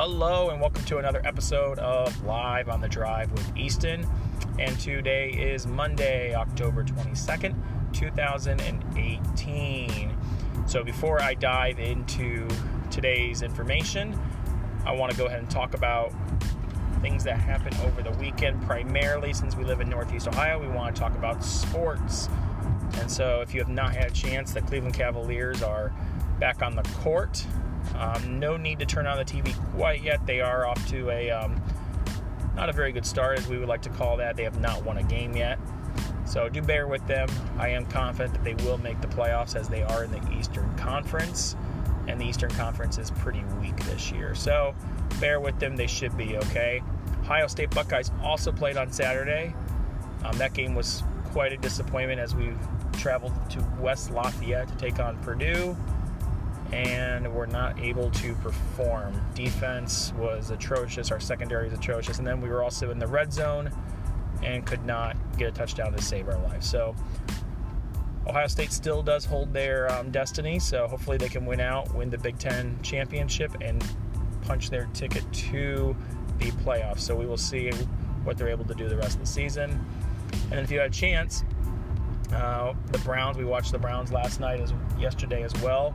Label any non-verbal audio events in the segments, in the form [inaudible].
Hello, and welcome to another episode of Live on the Drive with Easton. And today is Monday, October 22nd, 2018. So, before I dive into today's information, I want to go ahead and talk about things that happened over the weekend. Primarily, since we live in Northeast Ohio, we want to talk about sports. And so, if you have not had a chance, the Cleveland Cavaliers are back on the court. Um, no need to turn on the TV quite yet. They are off to a um, not a very good start, as we would like to call that. They have not won a game yet. So do bear with them. I am confident that they will make the playoffs as they are in the Eastern Conference. And the Eastern Conference is pretty weak this year. So bear with them. They should be okay. Ohio State Buckeyes also played on Saturday. Um, that game was quite a disappointment as we traveled to West Lafayette to take on Purdue and we're not able to perform. Defense was atrocious, our secondary is atrocious, and then we were also in the red zone and could not get a touchdown to save our lives. So Ohio State still does hold their um, destiny, so hopefully they can win out, win the Big Ten championship, and punch their ticket to the playoffs. So we will see what they're able to do the rest of the season. And if you had a chance, uh, the Browns, we watched the Browns last night as yesterday as well.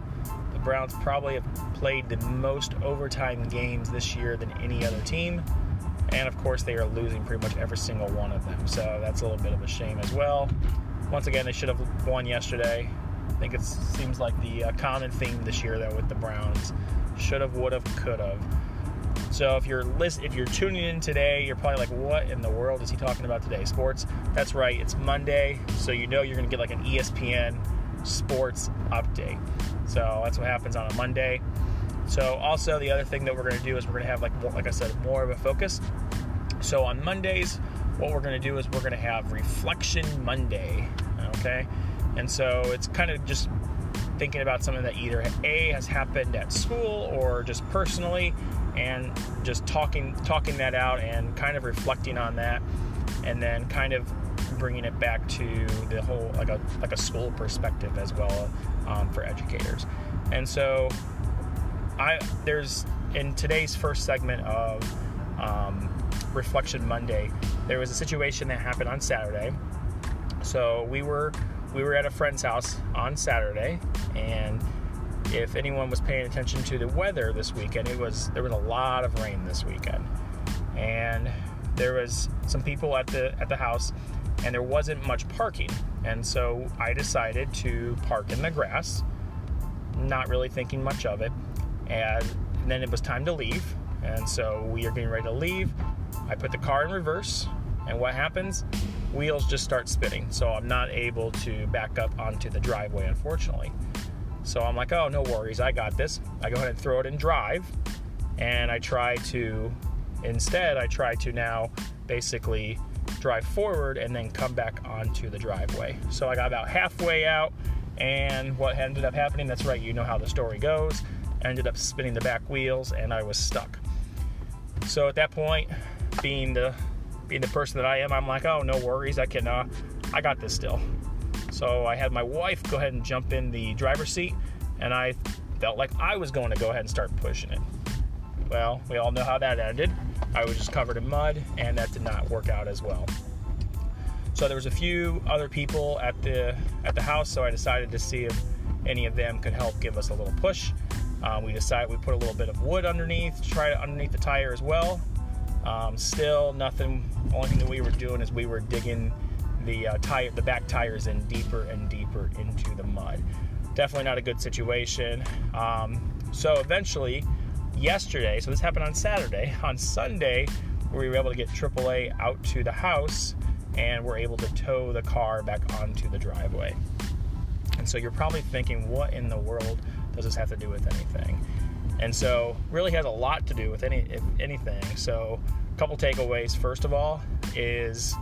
Browns probably have played the most overtime games this year than any other team. And of course, they are losing pretty much every single one of them. So that's a little bit of a shame as well. Once again, they should have won yesterday. I think it seems like the uh, common theme this year, though, with the Browns. Should have, would have, could have. So if you're list, if you're tuning in today, you're probably like, "What in the world is he talking about today?" Sports. That's right. It's Monday, so you know you're to get like an ESPN sports update. So that's what happens on a Monday. So also the other thing that we're going to do is we're going to have like more, like I said, more of a focus. So on Mondays, what we're going to do is we're going to have Reflection Monday. Okay, and so it's kind of just thinking about something that either a has happened at school or just personally, and just talking talking that out and kind of reflecting on that, and then kind of bringing it back to the whole like a like a school perspective as well um, for educators. And so, I there's in today's first segment of um, Reflection Monday, there was a situation that happened on Saturday. So we were we were at a friend's house on Saturday, and if anyone was paying attention to the weather this weekend, it was there was a lot of rain this weekend, and there was some people at the at the house and there wasn't much parking. And so I decided to park in the grass, not really thinking much of it. And then it was time to leave. And so we are getting ready to leave. I put the car in reverse, and what happens? Wheels just start spinning. So I'm not able to back up onto the driveway, unfortunately. So I'm like, oh, no worries, I got this. I go ahead and throw it in drive, and I try to, instead, I try to now basically drive forward and then come back onto the driveway. So I got about halfway out, and what ended up happening, that's right, you know how the story goes, I ended up spinning the back wheels and I was stuck. So at that point, being the being the person that I am, I'm like, oh, no worries, I can, uh, I got this still. So I had my wife go ahead and jump in the driver's seat, and I felt like I was going to go ahead and start pushing it. Well, we all know how that ended. I was just covered in mud, and that did not work out as well. So there was a few other people at the at the house, so I decided to see if any of them could help give us a little push. Um, we decided we put a little bit of wood underneath to try to underneath the tire as well. Um, still nothing. Only thing that we were doing is we were digging the uh, tire, the back tires in deeper and deeper into the mud. Definitely not a good situation. Um, so eventually, yesterday, so this happened on Saturday, [laughs] on Sunday, we were able to get AAA out to the house and we're able to tow the car back onto the driveway. And so you're probably thinking, what in the world does this have to do with anything? And so, really has a lot to do with any anything. So, a couple takeaways. First of all, is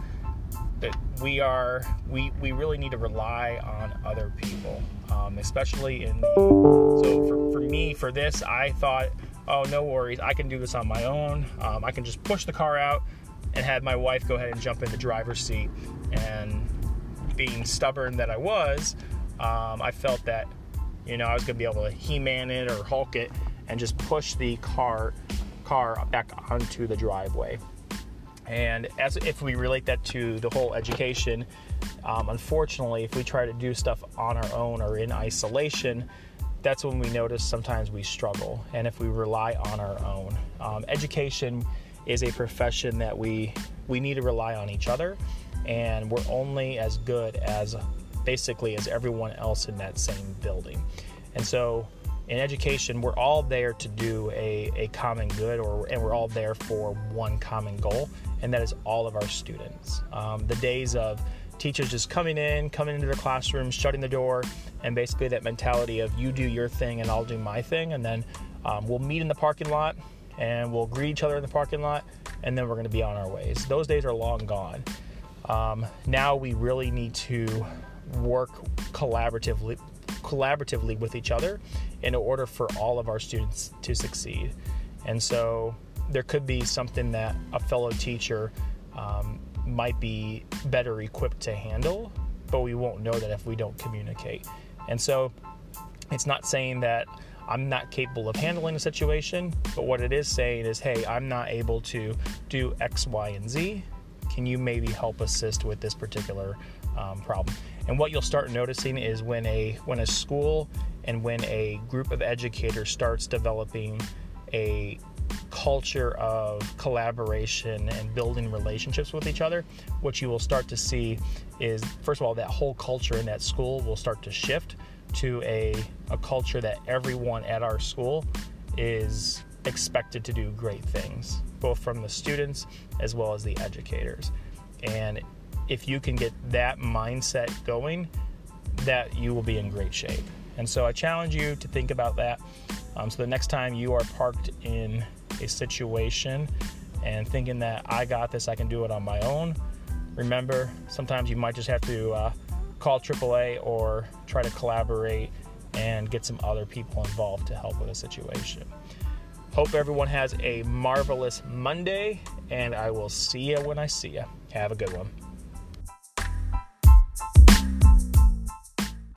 that we are we we really need to rely on other people, um, especially in. The, so for, for me, for this, I thought oh, no worries, I can do this on my own. Um, I can just push the car out and have my wife go ahead and jump in the driver's seat. And being stubborn that I was, um, I felt that, you know, I was going to be able to He Man it or Hulk it and just push the car car back onto the driveway. And as if we relate that to the whole education, um, unfortunately, if we try to do stuff on our own or in isolation, that's when we notice sometimes we struggle. And if we rely on our own, um, education is a profession that we we need to rely on each other, and we're only as good as basically as everyone else in that same building. And so in education, we're all there to do a, a common good, or and we're all there for one common goal, and that is all of our students. Um, the days of teachers just coming in, coming into their classrooms, shutting the door, and basically that mentality of you do your thing and I'll do my thing, and then um, we'll meet in the parking lot and we'll greet each other in the parking lot, and then we're going to be on our ways. Those days are long gone. Um, now we really need to work collaboratively collaboratively with each other in order for all of our students to succeed. And so there could be something that a fellow teacher um, might be better equipped to handle, but we won't know that if we don't communicate. And so it's not saying that I'm not capable of handling a situation, but what it is saying is, hey, I'm not able to do X, Y, and Z. Can you maybe help assist with this particular um, problem? And what you'll start noticing is when a when a school and when a group of educators starts developing a culture of collaboration and building relationships with each other, what you will start to see is first of all that whole culture in that school will start to shift to a, a culture that everyone at our school is expected to do great things, both from the students as well as the educators. And if you can get that mindset going, that you will be in great shape. And so I challenge you to think about that. Um, so the next time you are parked in a situation and thinking that I got this, I can do it on my own, remember sometimes you might just have to uh, call AAA or try to collaborate and get some other people involved to help with a situation. Hope everyone has a marvelous Monday, and I will see you when I see you. Have a good one.